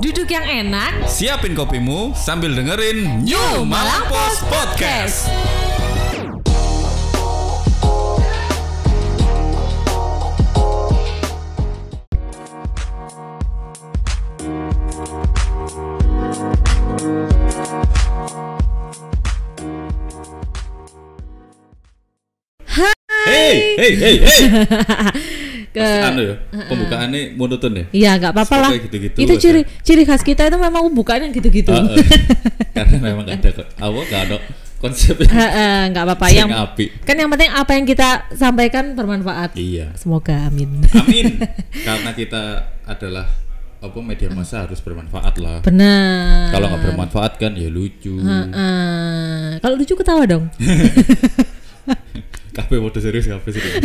Duduk yang enak Siapin kopimu sambil dengerin New Malang Post Podcast. Hey, hey, hey, hey. ke Pasti anu ya, pembukaannya monoton ya. Iya nggak apa-apa lah. Pokoknya gitu-gitu itu aja. ciri ciri khas kita itu memang bukaannya gitu-gitu. Heeh. Karena memang gak ada. Awal gak ada konsep Heeh, nggak apa-apa Sing yang api. kan yang penting apa yang kita sampaikan bermanfaat. Iya. Semoga amin. Amin. Karena kita adalah apa media massa harus bermanfaat lah. Benar. Kalau nggak bermanfaat kan ya lucu. Heeh. Kalau lucu ketawa dong. Kafe mode serius kafe serius.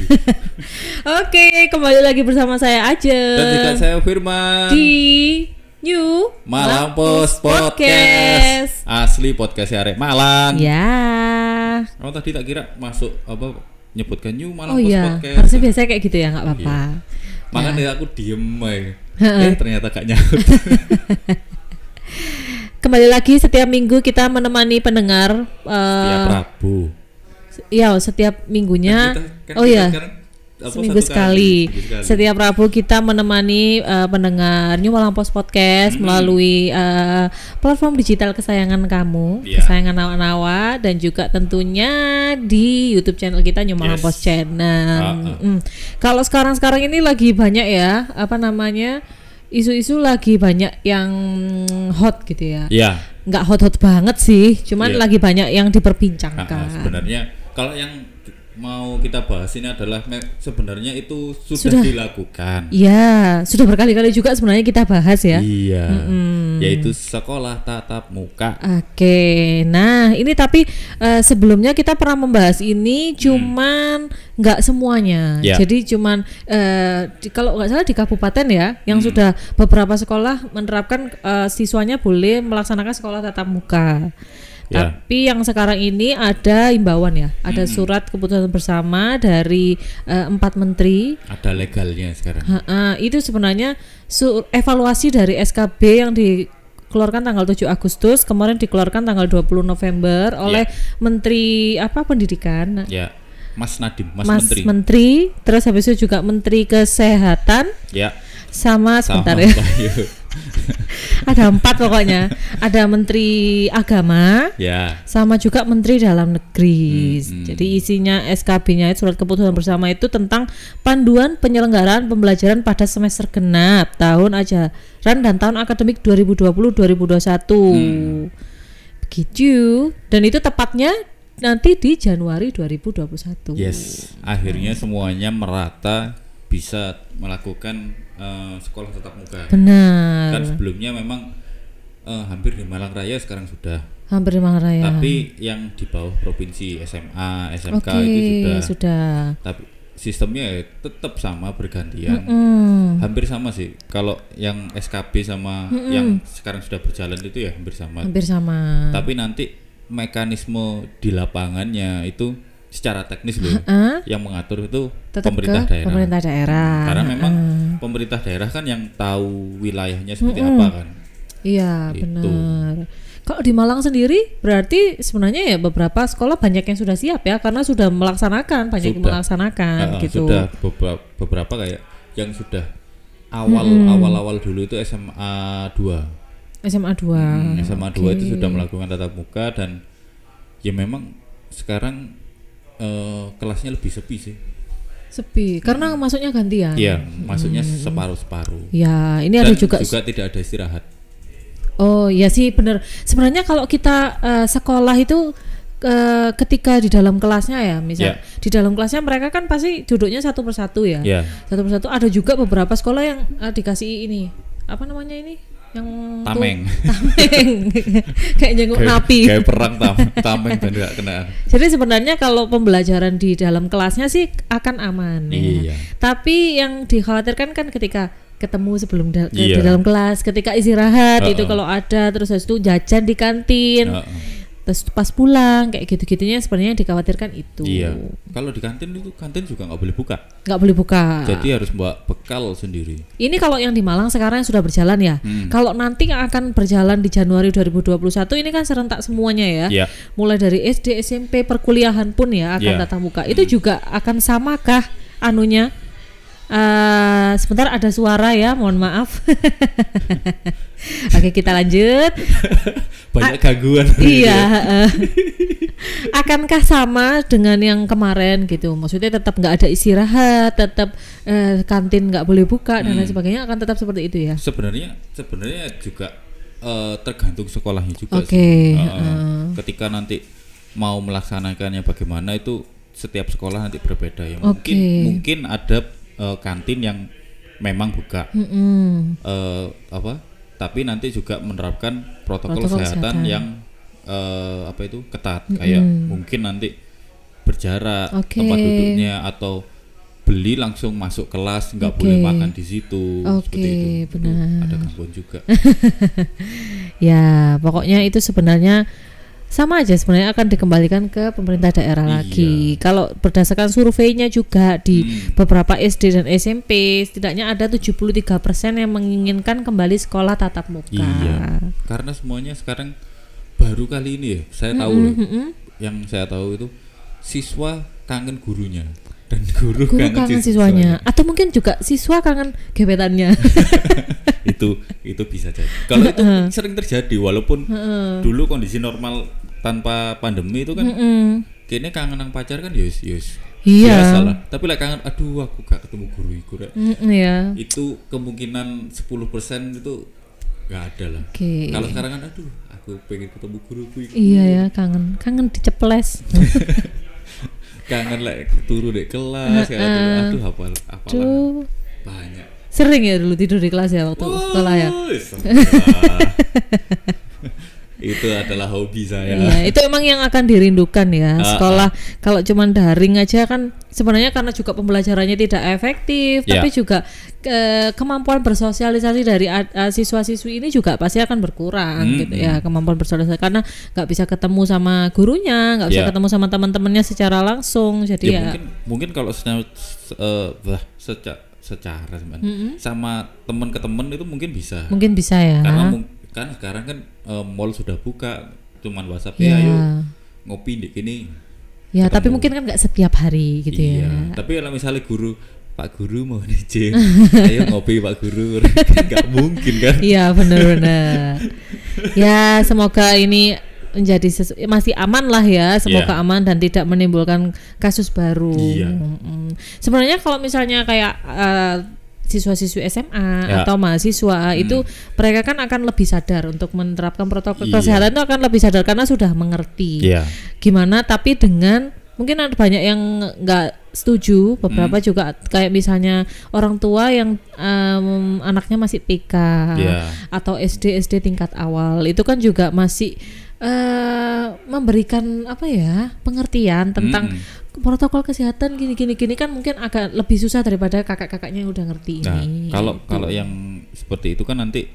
Oke, kembali lagi bersama saya aja Dan juga saya Firman. di New Malang Post Podcast. Asli podcast Arek Malang. Ya. Kamu tadi tak kira masuk apa nyebutkan New Oh Malang Post iya, Podcast. harusnya biasanya kayak gitu ya, nggak apa-apa. Makanya aku diem aja. Eh ternyata gak nyaut. Kembali lagi setiap minggu kita menemani pendengar. eh, Tiap Rabu. Ya, setiap minggunya. Kan kita- kan oh ya. sekarang, apa, Seminggu sekali. kali, seminggu sekali. Setiap Rabu kita menemani eh, pendengar New Malang Post Podcast melalui eh, platform digital kesayangan kamu, Iya. kesayangan nawa-nawa dan juga tentunya di YouTube channel kita New Malang Yes. Post Channel. Ah, ah. Mm. Kalau sekarang-sekarang ini lagi banyak ya, apa namanya? Isu-isu lagi banyak yang hot gitu ya. Iya. Nggak hot-hot banget sih, cuman Iya. lagi banyak yang diperbincangkan. ah, sebenarnya kalau yang mau kita bahas ini adalah sebenarnya itu sudah, Sudah. dilakukan. Iya, sudah berkali-kali juga sebenarnya kita bahas ya. Iya. Yaitu sekolah tatap muka. Oke, nah ini tapi eh, sebelumnya kita pernah membahas ini, cuman nggak semuanya. Ya. Jadi cuman eh, di- kalau nggak salah di kabupaten ya, yang Hmm. sudah beberapa sekolah menerapkan eh, siswanya boleh melaksanakan sekolah tatap muka. Ya. Tapi yang sekarang ini ada imbauan ya, ada Hmm. surat keputusan bersama dari eh, empat menteri Ada legalnya sekarang. Ha-ha, itu sebenarnya evaluasi dari SKB yang dikeluarkan tanggal 7 Agustus, kemarin dikeluarkan tanggal 20 November oleh Menteri apa Pendidikan. Ya. Mas Nadim, Mas, Mas Menteri. Menteri, terus habis itu juga Menteri Kesehatan ya. Sama sebentar ya. Bayu. Ada empat pokoknya. Ada Menteri Agama, ya. sama juga Menteri Dalam Negeri. Hmm, hmm. Jadi isinya SKB-nya itu surat keputusan bersama itu tentang panduan penyelenggaraan pembelajaran pada semester genap tahun ajaran dan tahun akademik 2020-2021. Hmm. Begitu. Dan itu tepatnya nanti di Januari 2021. Yes. Akhirnya semuanya merata bisa melakukan eh, sekolah tatap muka. Benar. Kan sebelumnya memang eh, hampir di Malang Raya sekarang sudah. Hampir di Malaraya. Tapi yang di bawah provinsi SMA, SMK Oke, itu sudah. sudah. Tapi sistemnya ya tetap sama bergantian. Hmm. Hampir sama sih. Kalau yang SKB sama yang sekarang sudah berjalan itu ya hampir sama. Hampir sama. Tapi nanti mekanisme di lapangannya itu secara teknis loh Hah? yang mengatur itu Tetap pemerintah daerah. pemerintah daerah. Karena memang Heeh. pemerintah daerah kan yang tahu wilayahnya seperti apa kan. Iya Gitu. benar. Kalau di Malang sendiri berarti sebenarnya ya beberapa sekolah banyak yang sudah siap ya karena sudah melaksanakan banyak yang Sudah. melaksanakan Eh, gitu. Sudah beberapa, beberapa kayak yang sudah awal awal-awal dulu itu SMA 2. SMA 2. Hmm, SMA 2 itu sudah melakukan tatap muka dan ya memang sekarang eh, kelasnya lebih sepi sih. Sepi karena masuknya gantian. Iya, maksudnya separuh-separuh. Ya, ini Dan ada juga, tidak ada istirahat. Oh, ya sih benar. Sebenarnya kalau kita eh, sekolah itu eh, ketika di dalam kelasnya ya, misal Ya. di dalam kelasnya mereka kan pasti duduknya satu persatu ya. Ya, Satu persatu ada juga beberapa sekolah yang eh, dikasih ini. Apa namanya ini? Yang tameng. tameng kayak jenguk Kayak- napi Kayak perang tam tameng dan kena. jadi sebenarnya kalau pembelajaran di dalam kelasnya sih akan aman ya. Iya. tapi yang dikhawatirkan kan ketika ketemu sebelum da- ke- di Iya. dalam kelas ketika istirahat itu Uh-uh. kalau ada terus habis itu jajan di kantin Heeh. Terus pas pulang kayak gitu-gitunya sebenarnya yang dikhawatirkan itu Iya. Kalau di kantin itu kantin juga nggak boleh buka. nggak boleh buka Jadi harus bawa bekal sendiri. ini kalau yang di Malang sekarang yang sudah berjalan ya Hmm. kalau nanti yang akan berjalan di Januari 2021 ini kan serentak semuanya ya Iya. mulai dari SD SMP perkuliahan pun ya akan Iya. tatap muka itu juga akan samakah anunya Eh, sebentar ada suara ya mohon maaf oke kita lanjut Banyak gangguan. iya eh. akankah sama dengan yang kemarin gitu maksudnya tetap nggak ada istirahat tetap eh, kantin nggak boleh buka dan Hmm. lain sebagainya akan tetap seperti itu ya Sebenarnya sebenarnya juga eh, tergantung sekolahnya juga Oke, sih. Eh, heeh. Ketika nanti mau melaksanakannya bagaimana itu setiap sekolah nanti berbeda ya. Mungkin Oke. mungkin ada eh, kantin yang memang buka Mm-mm. eh, apa? Tapi nanti juga menerapkan protokol, Protokol kesehatan, kesehatan. yang eh, apa itu ketat kayak mungkin nanti berjarak Oke. tempat duduknya atau beli langsung masuk kelas nggak Oke. boleh makan di situ Oke, seperti itu Itu benar. ada gangguan juga Ya, pokoknya itu sebenarnya sama aja sebenarnya akan dikembalikan ke pemerintah daerah Iya. lagi. Kalau berdasarkan surveinya juga di Hmm. beberapa SD dan SMP, setidaknya ada 73% yang menginginkan kembali sekolah tatap muka. iya karena semuanya sekarang baru kali ini ya saya tahu loh Mm-mm. yang saya tahu itu siswa kangen gurunya dan guru, Guru kangen, kangen siswanya. siswanya atau mungkin juga siswa kangen gebetannya. itu itu bisa jadi kalau itu sering terjadi walaupun dulu kondisi normal tanpa pandemi itu kan Mm-mm. kayaknya kangen nang pacar kan yus yus Iya. biasa lah tapi lah kangen aduh aku gak ketemu guru iku rek. Mm-mm, ya. itu kemungkinan 10% itu nggak ada lah Oke. kalau sekarang kan aduh aku pengen ketemu guruku iku Iya ya, kangen. Kangen diceples. kangen lah turu deh kelas kayak gitu. aduh hafal hafalan Tuh. banyak Sering ya dulu tidur di kelas ya waktu sekolah ya. Itu adalah hobi saya Iya, itu emang yang akan dirindukan ya. Ah, Sekolah kalau cuman daring aja kan sebenarnya karena juga pembelajarannya tidak efektif, Ya. tapi juga ke- kemampuan bersosialisasi dari siswa-siswi ini juga pasti akan berkurang Hmm, gitu ya. Kemampuan bersosialisasi karena nggak bisa ketemu sama gurunya, nggak bisa Ya. ketemu sama teman-temannya secara langsung. Jadi ya, ya, mungkin mungkin kalau secara eh, bah, seca- secara sebenarnya sama teman ke teman itu mungkin bisa mungkin bisa ya. karena mung- kan sekarang kan eh, mall sudah buka cuman WhatsApp Ya. ya ayo ngopi di Ya, tapi ketemu. mungkin kan nggak setiap hari gitu iya ya. tapi kalau misalnya guru Pak Guru mau izin ayo ngopi Pak Guru nggak mungkin kan Iya benar-benar. ya semoga ini menjadi sesu- masih aman lah ya, semoga Iya. aman dan tidak menimbulkan kasus baru. Iya. Mm-mm. Sebenarnya kalau misalnya kayak eh, siswa-siswi SMA Ya. atau mahasiswa itu mereka kan akan lebih sadar untuk menerapkan protokol Iya. kesehatan itu akan lebih sadar karena sudah mengerti iya gimana tapi dengan mungkin ada banyak yang nggak setuju beberapa Hmm. juga kayak misalnya orang tua yang em, anaknya masih TK Iya. atau SD SD tingkat awal itu kan juga masih eh memberikan apa ya pengertian tentang Mm-mm. protokol kesehatan gini gini gini kan mungkin agak lebih susah daripada kakak-kakaknya yang udah ngerti Nah, ini kalau Gitu. kalau yang seperti itu kan nanti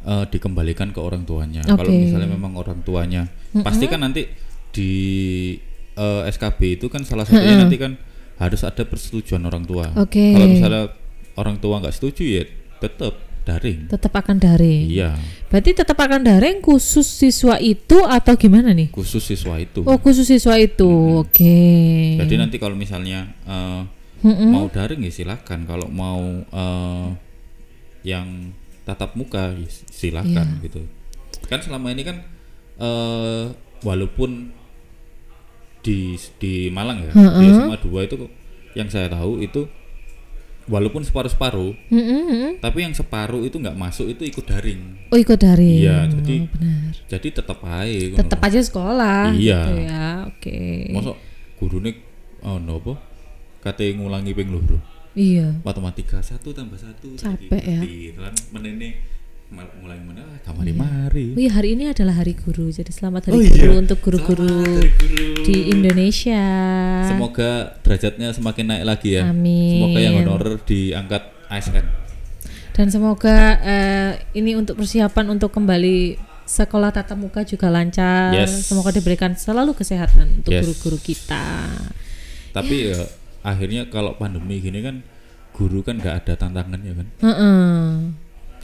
eh, dikembalikan ke orang tuanya. Kalau Oke. misalnya memang orang tuanya, pasti kan nanti di eh, SKB itu kan salah satunya nanti kan harus ada persetujuan orang tua. Oke. Kalau misalnya orang tua nggak setuju ya tetap daring. tetap akan daring Iya, berarti tetap akan daring khusus siswa itu atau gimana nih khusus siswa itu. Oh khusus siswa itu, oke. Jadi nanti kalau misalnya eh, Mm-mm. mau daring ya silakan. Kalau mau eh, yang tatap muka ya silakan Iya. gitu. Kan selama ini kan eh, walaupun di di Malang ya, di SMA 2 itu yang saya tahu itu walaupun separuh-separuh, Mm-mm, mm-mm. tapi yang separuh itu nggak masuk itu ikut daring. Oh ikut daring. Iya, jadi- Oh, benar. Jadi tetap aja. Tetap aja sekolah. Iya. gitu ya, oke. Masuk gurune oh nopo? Kate ngulangi ping loro. Iya. matematika satu tambah satu Capek ya. kan menene mulai mana ah, kamari mari Oh iya hari ini adalah hari guru, jadi selamat hari Oh guru iya. untuk guru-guru Guru. di Indonesia. semoga derajatnya semakin naik lagi ya Amin. semoga yang honorer diangkat ASN Dan semoga eh, ini untuk persiapan untuk kembali sekolah tatap muka juga lancar. Yes. Semoga diberikan selalu kesehatan untuk Yes. guru-guru kita. Tapi ya akhirnya kalau pandemi gini kan guru kan nggak ada tantangannya kan. Heeh.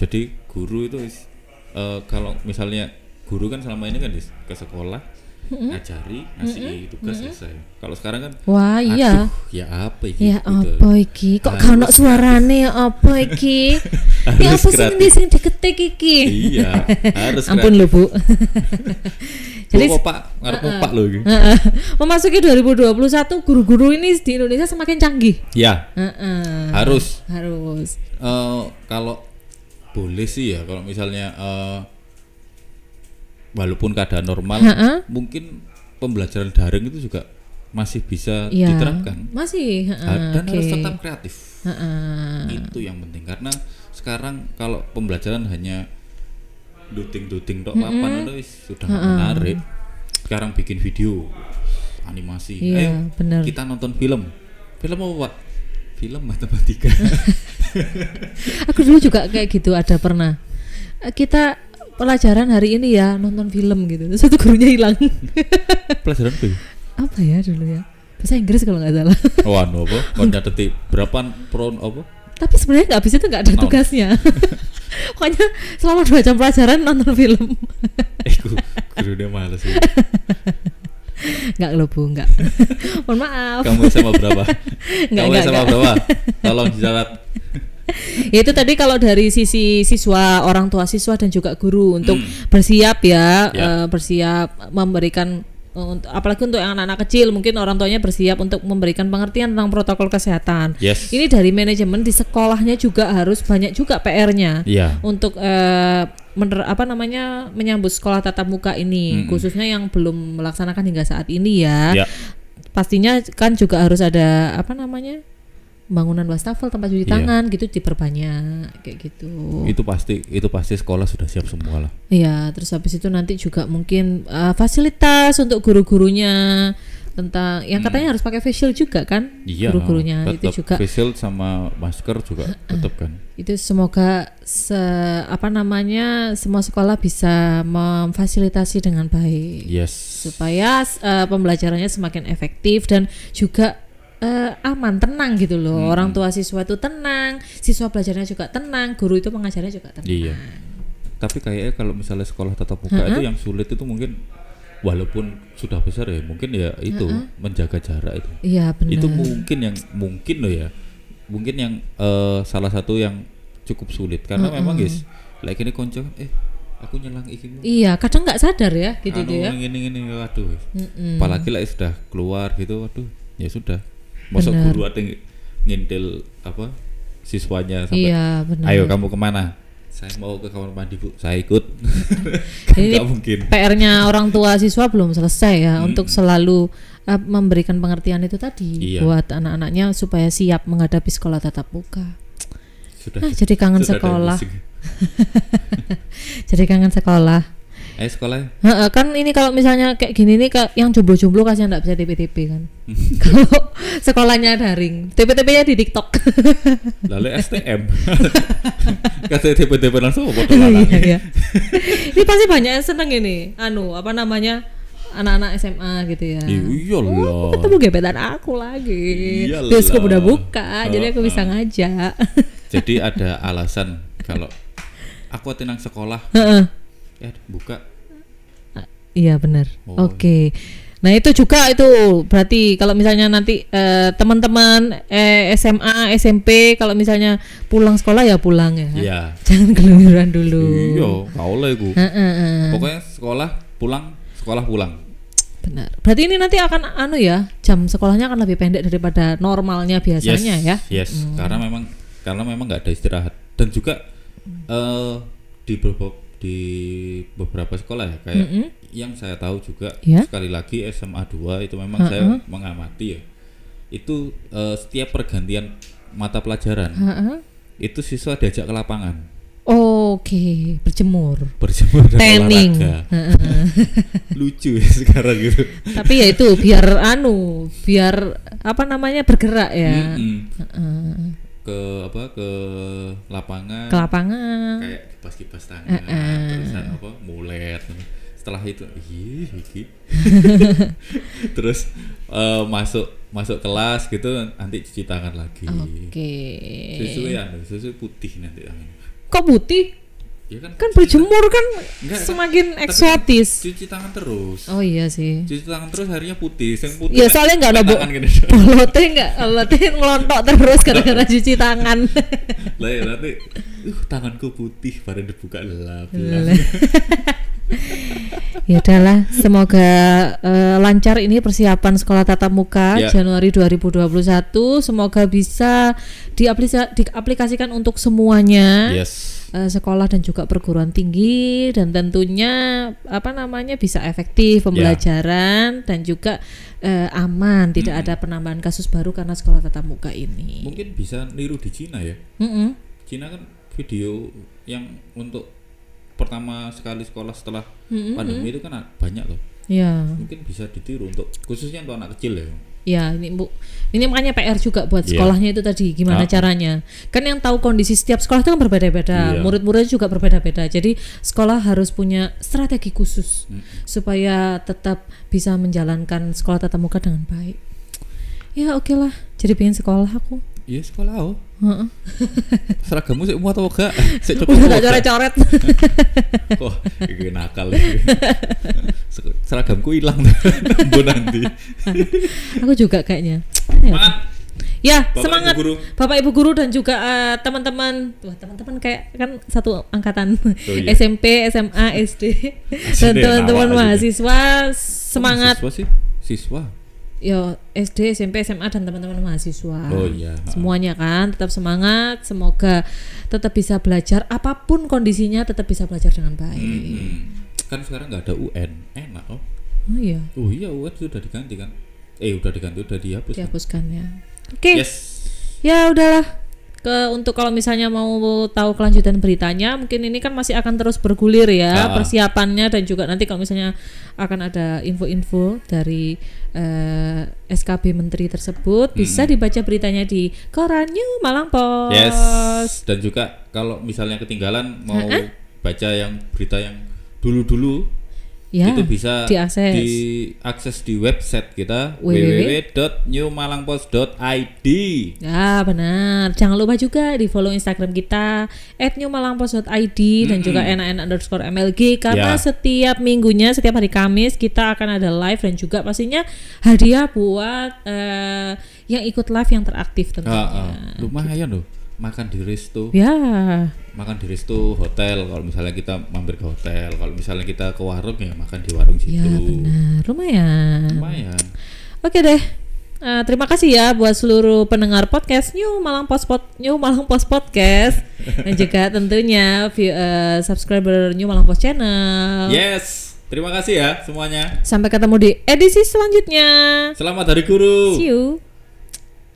Jadi guru itu is- eh, kalau misalnya guru kan selama ini kan dis- ke sekolah ngajari ngasih tugas selesai. Kalau sekarang kan Wah, iya. ya apa ini? Ya apa iki? Kok gak ono Harus- suarane ya apa iki? ya apa sih ini sing diketik iki? Iya, harus Ampun lho, Bu. Jadi Pak, ngarep Pak lo iki. Heeh. Memasuki 2021 guru-guru ini di Indonesia semakin canggih. Ya, Heeh. harus Harus. Eh, kalau boleh sih ya kalau misalnya eh, walaupun keadaan normal Heeh. mungkin pembelajaran daring itu juga masih bisa Iya. diterapkan Masih, Ha- dan harus oke. tetap kreatif itu yang penting karena sekarang kalau pembelajaran hanya duting-duting tok papan itu sudah menarik sekarang bikin video animasi Iya, ayo benar. kita nonton film film apa pak film matematika Aku dulu juga kayak gitu ada pernah. Eh, Kita pelajaran hari ini ya nonton film gitu. Terus satu gurunya hilang. pelajaran apa ya? apa ya dulu ya? Bahasa Inggris kalau nggak salah. Wah, no, apa? Mau nyateti berapa pro apa? Tapi sebenarnya nggak bisa itu nggak ada tugasnya. Pokoknya selama dua jam pelajaran nonton film. Eh, gu- guru dia males sih. Nggak loh bu, nggak. Mohon maaf. Kamu SMA berapa? Nggak, Kamu nggak, SMA nggak. berapa? Tolong dicatat. Ya, itu tadi kalau dari sisi siswa, orang tua siswa dan juga guru untuk Hmm. bersiap ya, Ya. eh, bersiap memberikan untuk apalagi untuk anak-anak kecil mungkin orang tuanya bersiap untuk memberikan pengertian tentang protokol kesehatan. Yes. Ini dari manajemen di sekolahnya juga harus banyak juga PR-nya Iya. untuk eh, mener- apa namanya menyambut sekolah tatap muka ini, Mm-mm. khususnya yang belum melaksanakan hingga saat ini ya. Ya. Pastinya kan juga harus ada apa namanya bangunan wastafel tempat cuci Iya. tangan gitu diperbanyak kayak gitu. Itu pasti itu pasti sekolah sudah siap semua lah. Iya, terus habis itu nanti juga mungkin uh, fasilitas untuk guru-gurunya tentang yang katanya harus pakai face shield juga kan? Hmm. Iya. Guru-gurunya itu juga face shield sama masker juga tetap kan. itu semoga se apa namanya semua sekolah bisa memfasilitasi dengan baik Yes. supaya uh, pembelajarannya semakin efektif dan juga uh, aman tenang gitu loh. Hmm. orang tua siswa itu tenang siswa belajarnya juga tenang guru itu pengajarnya juga tenang. Iya. Tapi kayaknya kalau misalnya sekolah tatap muka itu yang sulit itu mungkin walaupun sudah besar ya mungkin ya itu menjaga jarak itu. iya benar. Itu mungkin yang mungkin loh ya. Mungkin yang eh, salah satu yang cukup sulit. Karena memang guys like ini konco eh aku nyelang iki iya kadang nggak sadar ya gitu anu, ya ini ini waduh Mm-mm. apalagi lah sudah keluar gitu waduh ya sudah masuk guru ada ng- ngintil apa siswanya sampai iya benar ayo kamu ke mana saya mau ke kamar mandi bu saya ikut Ini mungkin PR-nya orang tua siswa belum selesai ya untuk selalu uh, memberikan pengertian itu tadi Iya. buat anak-anaknya supaya siap menghadapi sekolah tatap muka. sudah Ah, jadi kangen sudah sekolah. Jadi kangen sekolah. Ayo sekolah Heeh, kan ini kalau misalnya kayak gini nih yang jomblo-jomblo kasihan nggak bisa TP-TP kan. kalau sekolahnya daring, TP-TP-nya di TikTok. lalu STM kata tiba-tiba langsung foto Iya, iya. ini pasti banyak yang seneng ini. Anu, apa namanya? anak-anak SMA gitu ya. iya Oh, lah ketemu gebetan aku lagi. Iyalah. Bioskop udah buka, jadi aku bisa ngajak. jadi ada alasan kalau aku tenang sekolah Ya buka Iya benar. Oh. Oke. Nah itu juga itu berarti kalau misalnya nanti eh, teman-teman eh, SMA, SMP kalau misalnya pulang sekolah ya pulang ya. iya Jangan keluyuran dulu. iya kau lah iku Heeh, pokoknya sekolah pulang sekolah pulang Benar. Berarti ini nanti akan anu ya jam sekolahnya akan lebih pendek daripada normalnya biasanya ya. yes karena memang karena memang nggak ada istirahat dan juga eh di beberapa di beberapa sekolah ya kayak Mm-mm. yang saya tahu juga Ya. sekali lagi SMA 2 itu memang saya mengamati ya itu eh, setiap pergantian mata pelajaran Heeh. itu siswa diajak ke lapangan Oke, berjemur. berjemur dan Tanning. olahraga Heeh. lucu ya sekarang gitu Tapi ya itu biar anu, biar apa namanya bergerak ya. Mm-mm. Heeh. Ke apa ke lapangan. Ke lapangan. Kayak kipas-kipas tangan terus apa mulet. Setelah itu ih terus eh, masuk masuk kelas gitu nanti cuci tangan lagi. Oke. Sesuai anu sesuai putih nanti kok putih ya kan? Kan berjemur kan Enggak, semakin tapi kan eksotis. cuci tangan terus. Oh iya sih. Cuci tangan terus harinya putih yang putih ya soalnya nggak ada kayak bo- tangan gini. bolotnya nggak bolotnya ngelontok terus gara-gara cuci tangan. Lah ya nanti uh tanganku putih baru dibuka lelap ya udahlah semoga eh, lancar ini persiapan sekolah tatap muka Ya. Januari 2021 semoga bisa diaplikasikan untuk semuanya yes. eh, sekolah dan juga perguruan tinggi. Dan tentunya apa namanya bisa efektif pembelajaran dan juga eh, aman. Tidak ada penambahan kasus baru karena sekolah tatap muka ini. mungkin bisa niru di Cina ya. Mm-mm. Cina kan video yang untuk pertama sekali sekolah setelah pandemi itu kan banyak loh Ya, mungkin bisa ditiru untuk khususnya untuk anak kecil ya ya ini bu, ini makanya PR juga buat Iya. sekolahnya itu tadi gimana Ah. caranya. Kan yang tahu kondisi setiap sekolah itu kan berbeda-beda, Iya. murid-muridnya juga berbeda-beda. Jadi sekolah harus punya strategi khusus supaya tetap bisa menjalankan sekolah tatap muka dengan baik. Ya oke lah, jadi pengen sekolah aku. Iya sekolah oh Heeh. seragammu sih muat atau enggak sih cukup Udah gak coret-coret. oh ini nakal seragamku hilang bu nanti aku juga kayaknya. Ya, semangat Ya, Bapak, semangat Ibu guru. Bapak Ibu guru dan juga eh, teman-teman. Wah, teman-teman kayak kan satu angkatan. iya. SMP, SMA, SD dan teman-teman mahasiswa semangat. siswa sih siswa Yo, SD, SMP, SMA dan teman-teman mahasiswa. Oh, iya. Semuanya kan tetap semangat, semoga tetap bisa belajar apa pun kondisinya tetap bisa belajar dengan baik. Hmm. kan sekarang nggak ada UN enak oh Oh iya, oh iya UN sudah diganti kan eh udah diganti udah dihapus kan? dihapuskan ya. Oke. yes Ya udahlah. Ke untuk kalau misalnya mau tahu kelanjutan beritanya, mungkin ini kan masih akan terus bergulir ya Ah. persiapannya dan juga nanti kalau misalnya akan ada info-info dari eh, SKB menteri tersebut bisa dibaca beritanya di koran New Malang Post. Yes. Dan juga kalau misalnya ketinggalan mau baca yang berita yang dulu-dulu Ya. itu bisa diakses. diakses di website kita www. www.newmalangpost.id. Ya benar. Jangan lupa juga di follow Instagram kita @newmalangpost.id dan juga enak underscore mlg karena Ya. setiap minggunya setiap hari Kamis kita akan ada live dan juga pastinya hadiah buat eh, yang ikut live yang teraktif tentunya. Ah, ah. lumayan loh makan di resto Ya, makan di resto hotel kalau misalnya kita mampir ke hotel kalau misalnya kita ke warung ya makan di warung ya situ benar. Lumayan. lumayan Oke deh. Eh, terima kasih ya buat seluruh pendengar podcast New Malang Post Pod New Malang Post Podcast dan juga tentunya view, eh, subscriber New Malang Post Channel. yes terima kasih ya semuanya Sampai ketemu di edisi selanjutnya. selamat hari guru See you.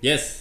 yes